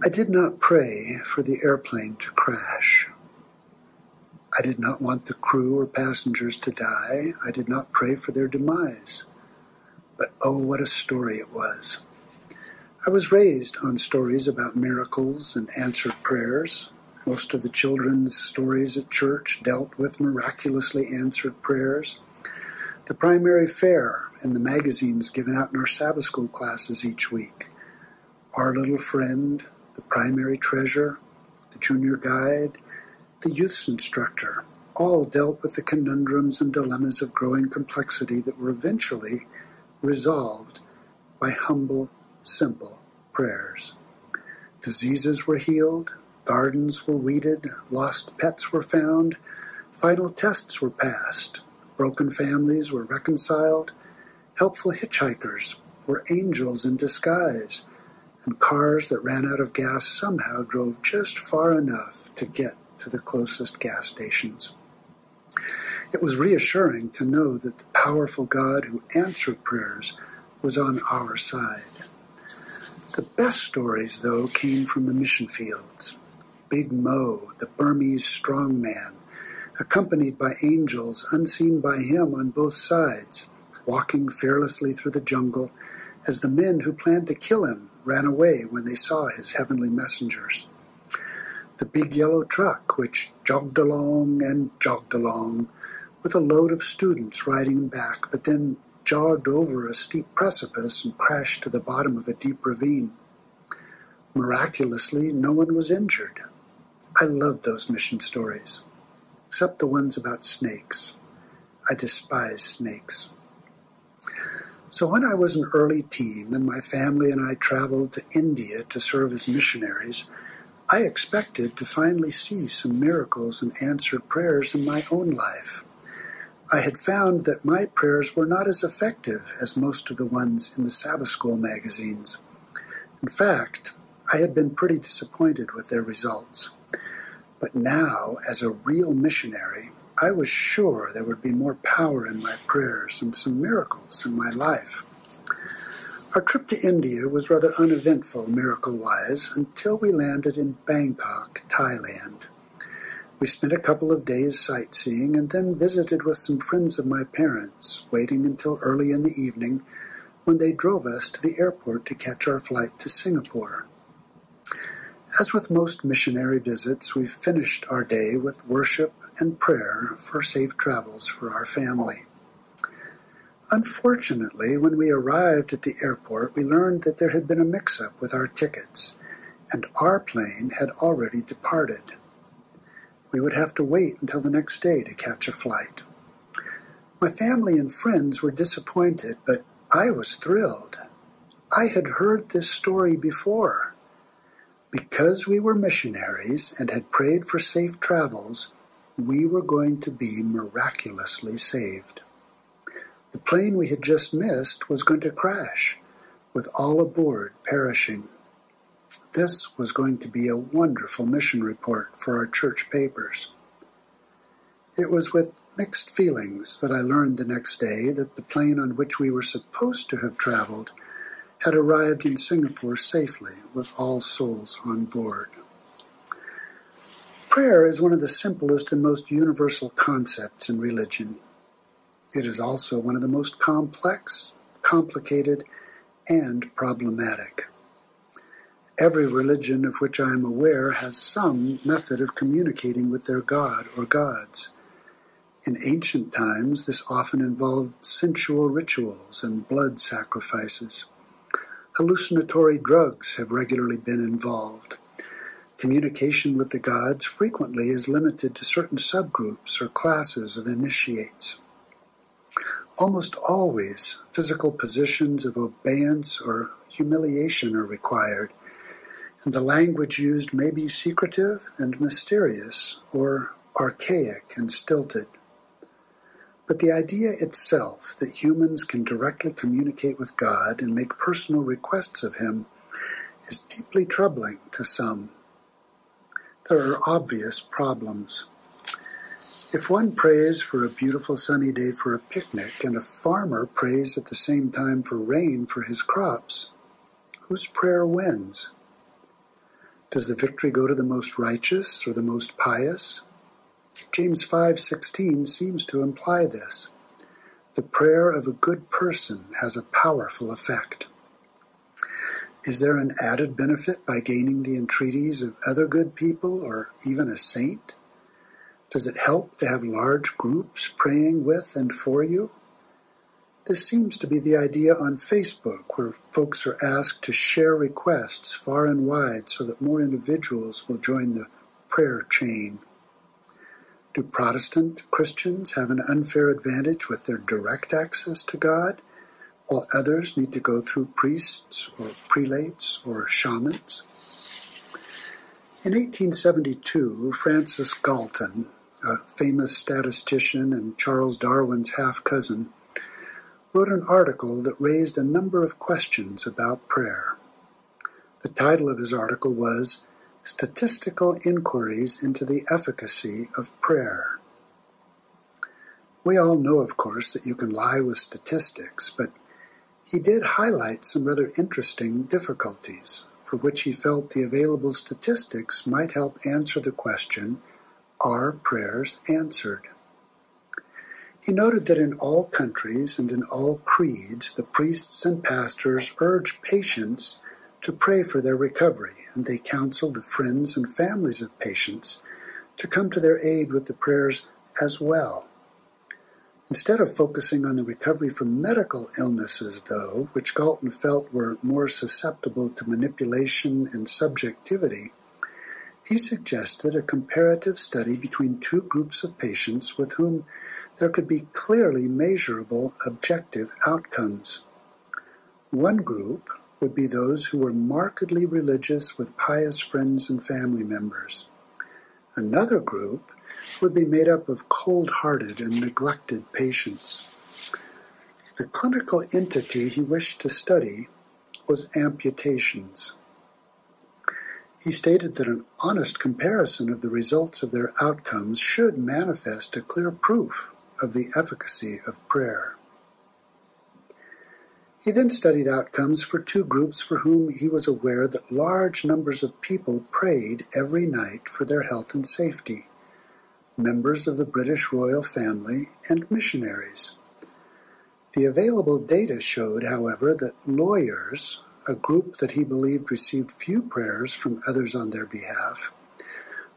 I did not pray for the airplane to crash. I did not want the crew or passengers to die. I did not pray for their demise. But oh, what a story it was. I was raised on stories about miracles and answered prayers. Most of the children's stories at church dealt with miraculously answered prayers. The primary fare and the magazines given out in our Sabbath school classes each week. Our Little Friend, The Primary Treasure, The Junior Guide, The Youth's Instructor, all dealt with the conundrums and dilemmas of growing complexity that were eventually resolved by humble, simple prayers. Diseases were healed, gardens were weeded, lost pets were found, final tests were passed, broken families were reconciled, helpful hitchhikers were angels in disguise, and cars that ran out of gas somehow drove just far enough to get to the closest gas stations. It was reassuring to know that the powerful God who answered prayers was on our side. The best stories, though, came from the mission fields. Big Mo, the Burmese strongman, accompanied by angels unseen by him on both sides, walking fearlessly through the jungle as the men who planned to kill him ran away when they saw his heavenly messengers. The big yellow truck, which jogged along and jogged along, with a load of students riding back, but then jogged over a steep precipice and crashed to the bottom of a deep ravine. Miraculously, no one was injured. I loved those mission stories, except the ones about snakes. I despise snakes. So when I was an early teen and my family and I traveled to India to serve as missionaries, I expected to finally see some miracles and answered prayers in my own life. I had found that my prayers were not as effective as most of the ones in the Sabbath School magazines. In fact, I had been pretty disappointed with their results. But now, as a real missionary, I was sure there would be more power in my prayers and some miracles in my life. Our trip to India was rather uneventful miracle wise until we landed in Bangkok, Thailand. We spent a couple of days sightseeing and then visited with some friends of my parents, waiting until early in the evening when they drove us to the airport to catch our flight to Singapore. As with most missionary visits, we finished our day with worship and prayer for safe travels for our family. Unfortunately, when we arrived at the airport, we learned that there had been a mix up with our tickets, and our plane had already departed. We would have to wait until the next day to catch a flight. My family and friends were disappointed, but I was thrilled. I had heard this story before. Because we were missionaries and had prayed for safe travels, we were going to be miraculously saved. The plane we had just missed was going to crash, with all aboard perishing. This was going to be a wonderful mission report for our church papers. It was with mixed feelings that I learned the next day that the plane on which we were supposed to have traveled had arrived in Singapore safely with all souls on board. Prayer is one of the simplest and most universal concepts in religion. It is also one of the most complex, complicated, and problematic. Every religion of which I am aware has some method of communicating with their god or gods. In ancient times, this often involved sensual rituals and blood sacrifices. Hallucinatory drugs have regularly been involved. Communication with the gods frequently is limited to certain subgroups or classes of initiates. Almost always, physical positions of obeyance or humiliation are required and the language used may be secretive and mysterious or archaic and stilted. But the idea itself that humans can directly communicate with God and make personal requests of Him is deeply troubling to some. There are obvious problems. If one prays for a beautiful sunny day for a picnic and a farmer prays at the same time for rain for his crops, whose prayer wins? Does the victory go to the most righteous or the most pious? James 5:16 seems to imply this. The prayer of a good person has a powerful effect. Is there an added benefit by gaining the entreaties of other good people or even a saint? Does it help to have large groups praying with and for you? This seems to be the idea on Facebook, where folks are asked to share requests far and wide so that more individuals will join the prayer chain. Do Protestant Christians have an unfair advantage with their direct access to God, while others need to go through priests or prelates or shamans? In 1872, Francis Galton, a famous statistician and Charles Darwin's half cousin, wrote an article that raised a number of questions about prayer. The title of his article was Statistical Inquiries into the Efficacy of Prayer. We all know, of course, that you can lie with statistics, but he did highlight some rather interesting difficulties for which he felt the available statistics might help answer the question, are prayers answered? He noted that in all countries and in all creeds, the priests and pastors urge patients to pray for their recovery, and they counsel the friends and families of patients to come to their aid with the prayers as well. Instead of focusing on the recovery from medical illnesses, though, which Galton felt were more susceptible to manipulation and subjectivity, he suggested a comparative study between two groups of patients with whom there could be clearly measurable objective outcomes. One group would be those who were markedly religious with pious friends and family members. Another group would be made up of cold-hearted and neglected patients. The clinical entity he wished to study was amputations. He stated that an honest comparison of the results of their outcomes should manifest a clear proof of the efficacy of prayer. He then studied outcomes for two groups for whom he was aware that large numbers of people prayed every night for their health and safety members of the British royal family and missionaries. The available data showed, however, that lawyers, a group that he believed received few prayers from others on their behalf,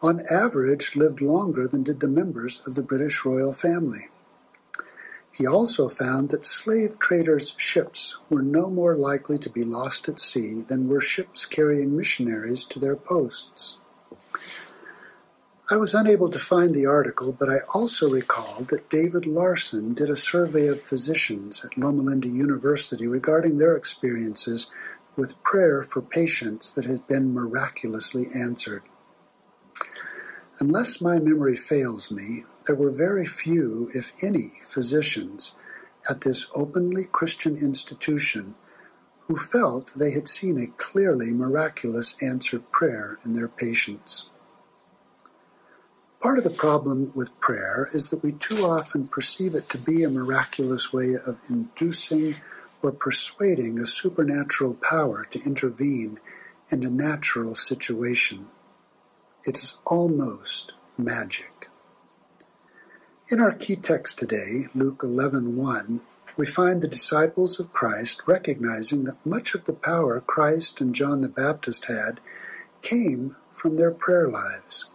on average lived longer than did the members of the British royal family. He also found that slave traders' ships were no more likely to be lost at sea than were ships carrying missionaries to their posts. I was unable to find the article, but I also recalled that David Larson did a survey of physicians at Loma Linda University regarding their experiences with prayer for patients that had been miraculously answered. Unless my memory fails me, there were very few, if any, physicians at this openly Christian institution who felt they had seen a clearly miraculous answered prayer in their patients. Part of the problem with prayer is that we too often perceive it to be a miraculous way of inducing or persuading a supernatural power to intervene in a natural situation. It is almost magic. In our key text today, Luke 11:1, we find the disciples of Christ recognizing that much of the power Christ and John the Baptist had came from their prayer lives.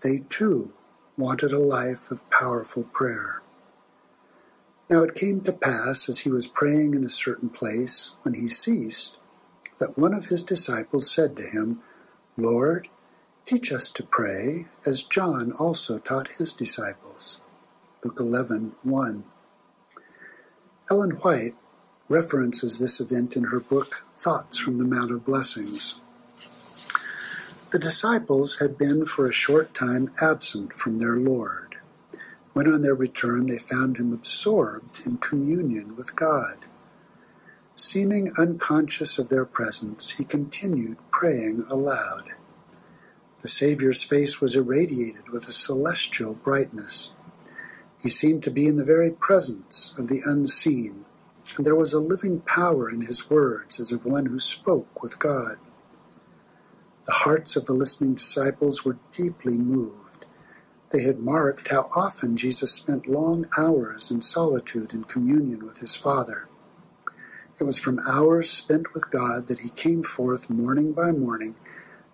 They too wanted a life of powerful prayer. Now it came to pass as he was praying in a certain place, when he ceased, that one of his disciples said to him, Lord, Teach us to pray as John also taught his disciples. Luke 11:1. Ellen White references this event in her book Thoughts from the Mount of Blessings. The disciples had been for a short time absent from their Lord. When on their return they found him absorbed in communion with God. Seeming unconscious of their presence, he continued praying aloud. The Saviour's face was irradiated with a celestial brightness. He seemed to be in the very presence of the unseen, and there was a living power in his words as of one who spoke with God. The hearts of the listening disciples were deeply moved. They had marked how often Jesus spent long hours in solitude and communion with his Father. It was from hours spent with God that he came forth morning by morning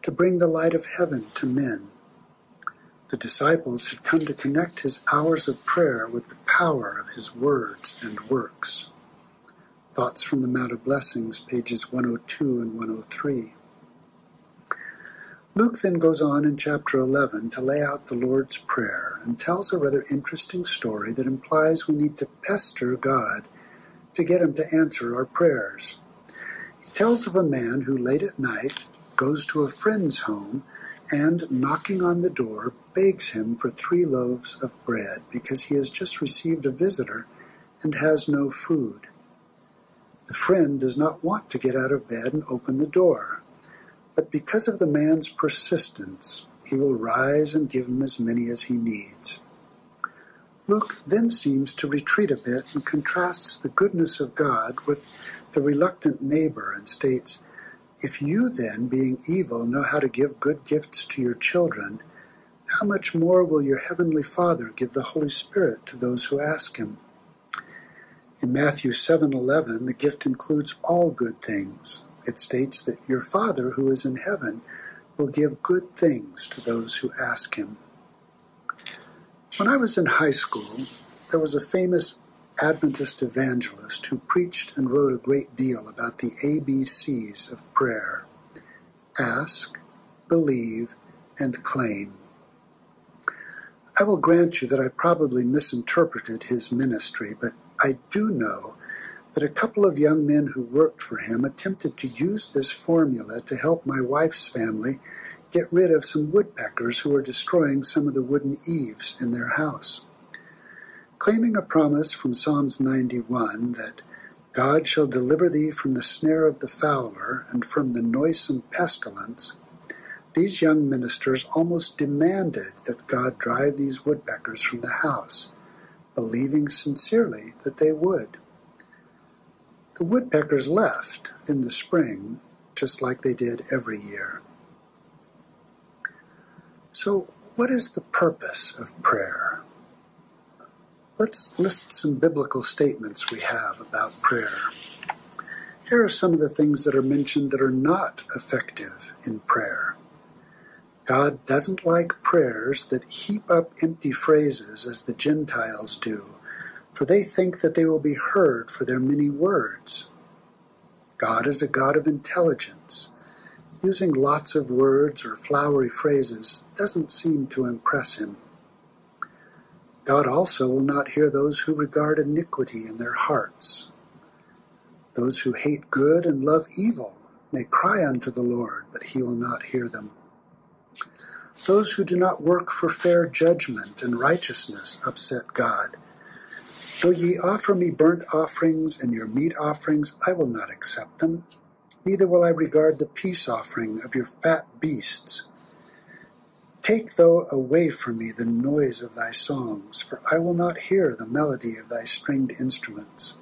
to bring the light of heaven to men. The disciples had come to connect his hours of prayer with the power of his words and works. Thoughts from the Mount of Blessings, pages 102 and 103. Luke then goes on in chapter 11 to lay out the Lord's Prayer and tells a rather interesting story that implies we need to pester God to get him to answer our prayers. He tells of a man who late at night goes to a friend's home and, knocking on the door, begs him for three loaves of bread because he has just received a visitor and has no food. The friend does not want to get out of bed and open the door, but because of the man's persistence, he will rise and give him as many as he needs. Luke then seems to retreat a bit and contrasts the goodness of God with the reluctant neighbor and states, If you then, being evil, know how to give good gifts to your children, how much more will your heavenly Father give the Holy Spirit to those who ask him? In Matthew 7:11, the gift includes all good things. It states that your Father who is in heaven will give good things to those who ask him. When I was in high school, there was a famous Adventist evangelist who preached and wrote a great deal about the ABCs of prayer. Ask, believe, and claim. I will grant you that I probably misinterpreted his ministry, but I do know that a couple of young men who worked for him attempted to use this formula to help my wife's family get rid of some woodpeckers who were destroying some of the wooden eaves in their house. Claiming a promise from Psalms 91 that God shall deliver thee from the snare of the fowler and from the noisome pestilence, these young ministers almost demanded that God drive these woodpeckers from the house believing sincerely that they would. The woodpeckers left in the spring, just like they did every year. So, what is the purpose of prayer? Let's list some biblical statements we have about prayer. Here are some of the things that are mentioned that are not effective in prayer. God doesn't like prayers that heap up empty phrases as the Gentiles do, for they think that they will be heard for their many words. God is a God of intelligence. Using lots of words or flowery phrases doesn't seem to impress him. God also will not hear those who regard iniquity in their hearts. Those who hate good and love evil may cry unto the Lord, but he will not hear them. Those who do not work for fair judgment and righteousness upset God. Though ye offer me burnt offerings and your meat offerings, I will not accept them. Neither will I regard the peace offering of your fat beasts. Take thou away from me the noise of thy songs, for I will not hear the melody of thy stringed instruments.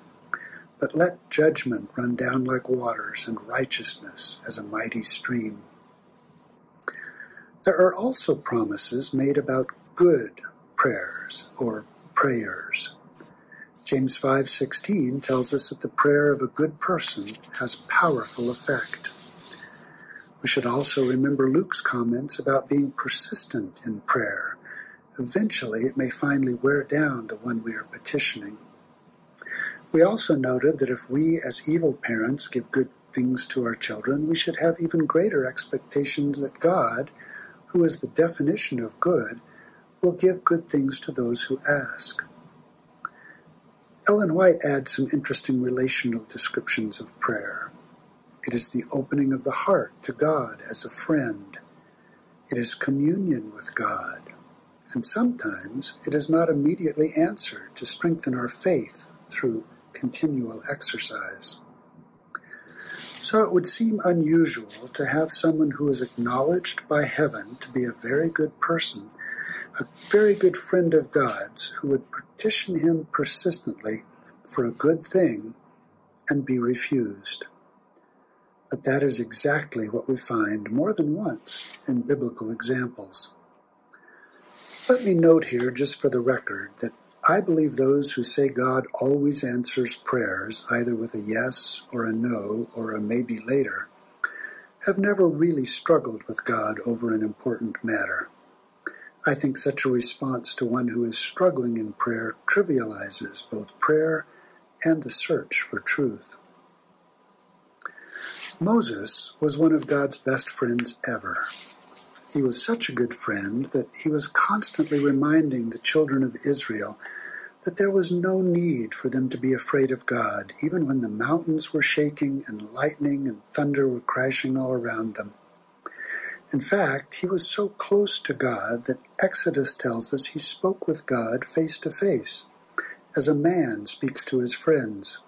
But let judgment run down like waters, and righteousness as a mighty stream. There are also promises made about good prayers or prayers. James 5:16 tells us that the prayer of a good person has powerful effect. We should also remember Luke's comments about being persistent in prayer. Eventually, it may finally wear down the one we are petitioning. We also noted that if we as evil parents give good things to our children, we should have even greater expectations that God who is the definition of good, will give good things to those who ask. Ellen White adds some interesting relational descriptions of prayer. It is the opening of the heart to God as a friend. It is communion with God. And sometimes it is not immediately answered to strengthen our faith through continual exercise. So it would seem unusual to have someone who is acknowledged by heaven to be a very good person, a very good friend of God's, who would petition him persistently for a good thing and be refused. But that is exactly what we find more than once in biblical examples. Let me note here, just for the record, that I believe those who say God always answers prayers, either with a yes or a no or a maybe later, have never really struggled with God over an important matter. I think such a response to one who is struggling in prayer trivializes both prayer and the search for truth. Moses was one of God's best friends ever. He was such a good friend that he was constantly reminding the children of Israel that there was no need for them to be afraid of God, even when the mountains were shaking and lightning and thunder were crashing all around them. In fact, he was so close to God that Exodus tells us he spoke with God face to face, as a man speaks to his friends.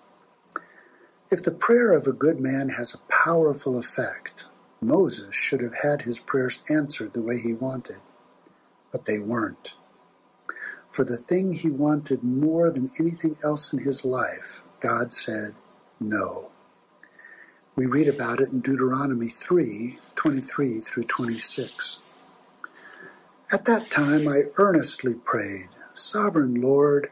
If the prayer of a good man has a powerful effect, Moses should have had his prayers answered the way he wanted, but they weren't for the thing he wanted more than anything else in his life, God said no. We read about it in Deuteronomy 3 23 through 26. At that time I earnestly prayed, Sovereign Lord,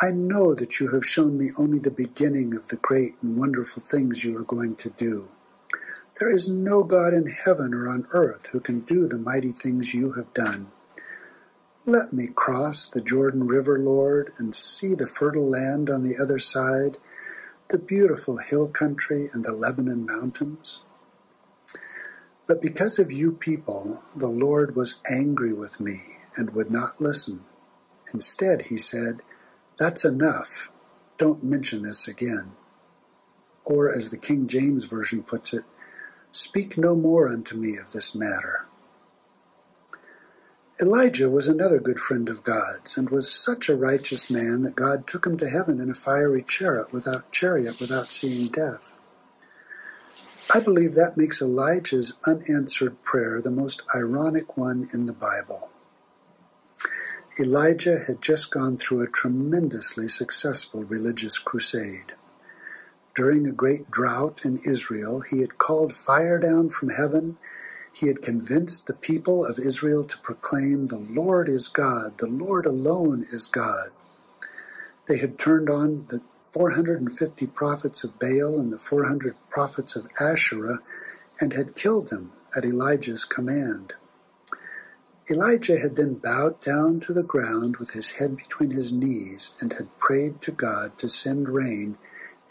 I know that you have shown me only the beginning of the great and wonderful things you are going to do. There is no God in heaven or on earth who can do the mighty things you have done. Let me cross the Jordan River, Lord, and see the fertile land on the other side, the beautiful hill country and the Lebanon mountains. But because of you people, the Lord was angry with me and would not listen. Instead, he said, That's enough. Don't mention this again. Or, as the King James Version puts it, Speak no more unto me of this matter. Elijah was another good friend of God's, and was such a righteous man that God took him to heaven in a fiery chariot without chariot without seeing death. I believe that makes Elijah's unanswered prayer the most ironic one in the Bible. Elijah had just gone through a tremendously successful religious crusade. During a great drought in Israel, he had called fire down from heaven he had convinced the people of Israel to proclaim, The Lord is God, the Lord alone is God. They had turned on the 450 prophets of Baal and the 400 prophets of Asherah and had killed them at Elijah's command. Elijah had then bowed down to the ground with his head between his knees and had prayed to God to send rain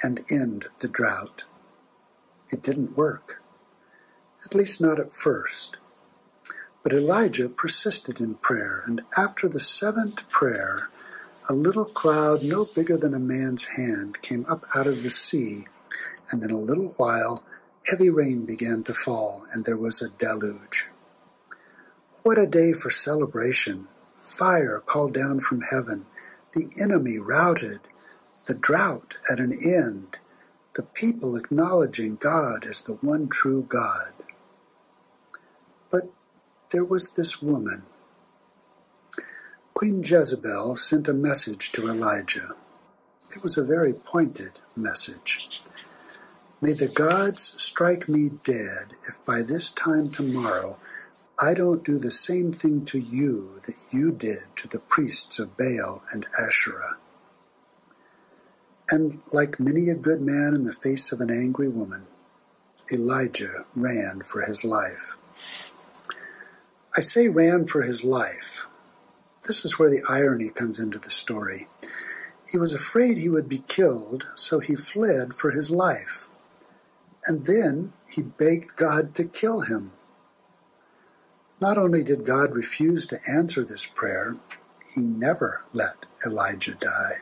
and end the drought. It didn't work at least not at first. But Elijah persisted in prayer, and after the seventh prayer, a little cloud no bigger than a man's hand came up out of the sea, and in a little while heavy rain began to fall, and there was a deluge. What a day for celebration! Fire called down from heaven, the enemy routed, the drought at an end, the people acknowledging God as the one true God. But there was this woman. Queen Jezebel sent a message to Elijah. It was a very pointed message. May the gods strike me dead if by this time tomorrow I don't do the same thing to you that you did to the priests of Baal and Asherah. And like many a good man in the face of an angry woman, Elijah ran for his life. I say ran for his life. This is where the irony comes into the story. He was afraid he would be killed, so he fled for his life. And then he begged God to kill him. Not only did God refuse to answer this prayer, he never let Elijah die.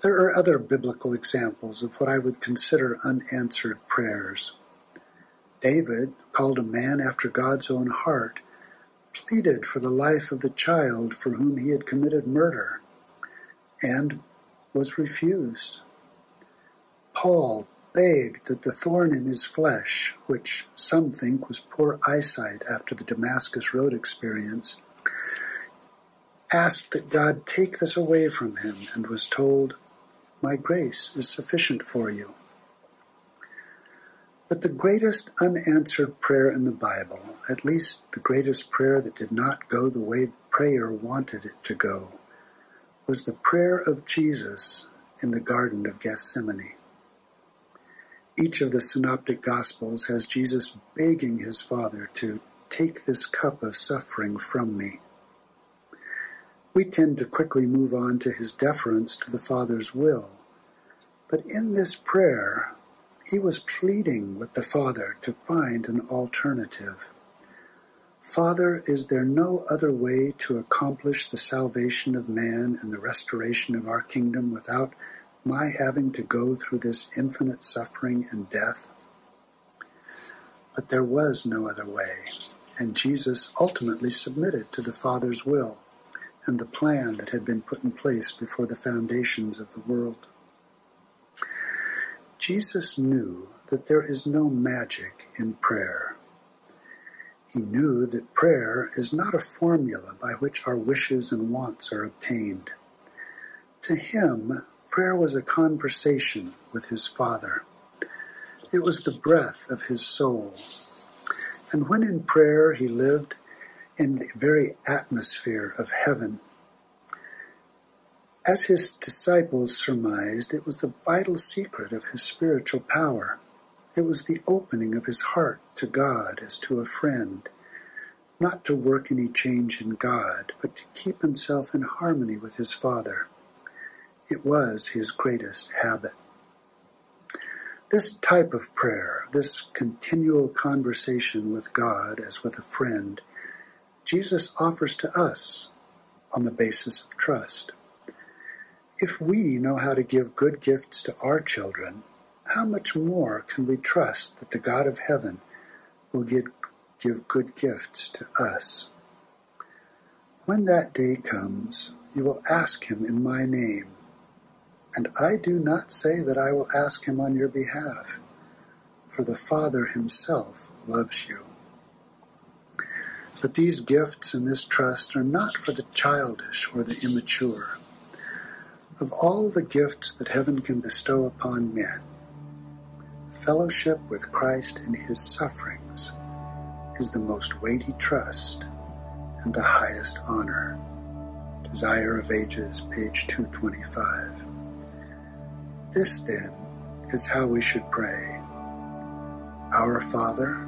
There are other biblical examples of what I would consider unanswered prayers. David, called a man after God's own heart, pleaded for the life of the child for whom he had committed murder and was refused. Paul begged that the thorn in his flesh, which some think was poor eyesight after the Damascus Road experience, asked that God take this away from him and was told, My grace is sufficient for you. But the greatest unanswered prayer in the Bible, at least the greatest prayer that did not go the way the prayer wanted it to go, was the prayer of Jesus in the Garden of Gethsemane. Each of the synoptic gospels has Jesus begging his Father to take this cup of suffering from me. We tend to quickly move on to his deference to the Father's will. But in this prayer, he was pleading with the Father to find an alternative. Father, is there no other way to accomplish the salvation of man and the restoration of our kingdom without my having to go through this infinite suffering and death? But there was no other way, and Jesus ultimately submitted to the Father's will and the plan that had been put in place before the foundations of the world. Jesus knew that there is no magic in prayer. He knew that prayer is not a formula by which our wishes and wants are obtained. To him, prayer was a conversation with his Father. It was the breath of his soul. And when in prayer he lived in the very atmosphere of heaven. As his disciples surmised, it was the vital secret of his spiritual power. It was the opening of his heart to God as to a friend, not to work any change in God, but to keep himself in harmony with his Father. It was his greatest habit. This type of prayer, this continual conversation with God as with a friend, Jesus offers to us on the basis of trust. If we know how to give good gifts to our children, how much more can we trust that the God of heaven will give, good gifts to us? When that day comes, you will ask him in my name, and I do not say that I will ask him on your behalf, for the Father himself loves you. But these gifts and this trust are not for the childish or the immature. Of all the gifts that heaven can bestow upon men, fellowship with Christ in his sufferings is the most weighty trust and the highest honor. Desire of Ages, page 225. This, then, is how we should pray. Our Father,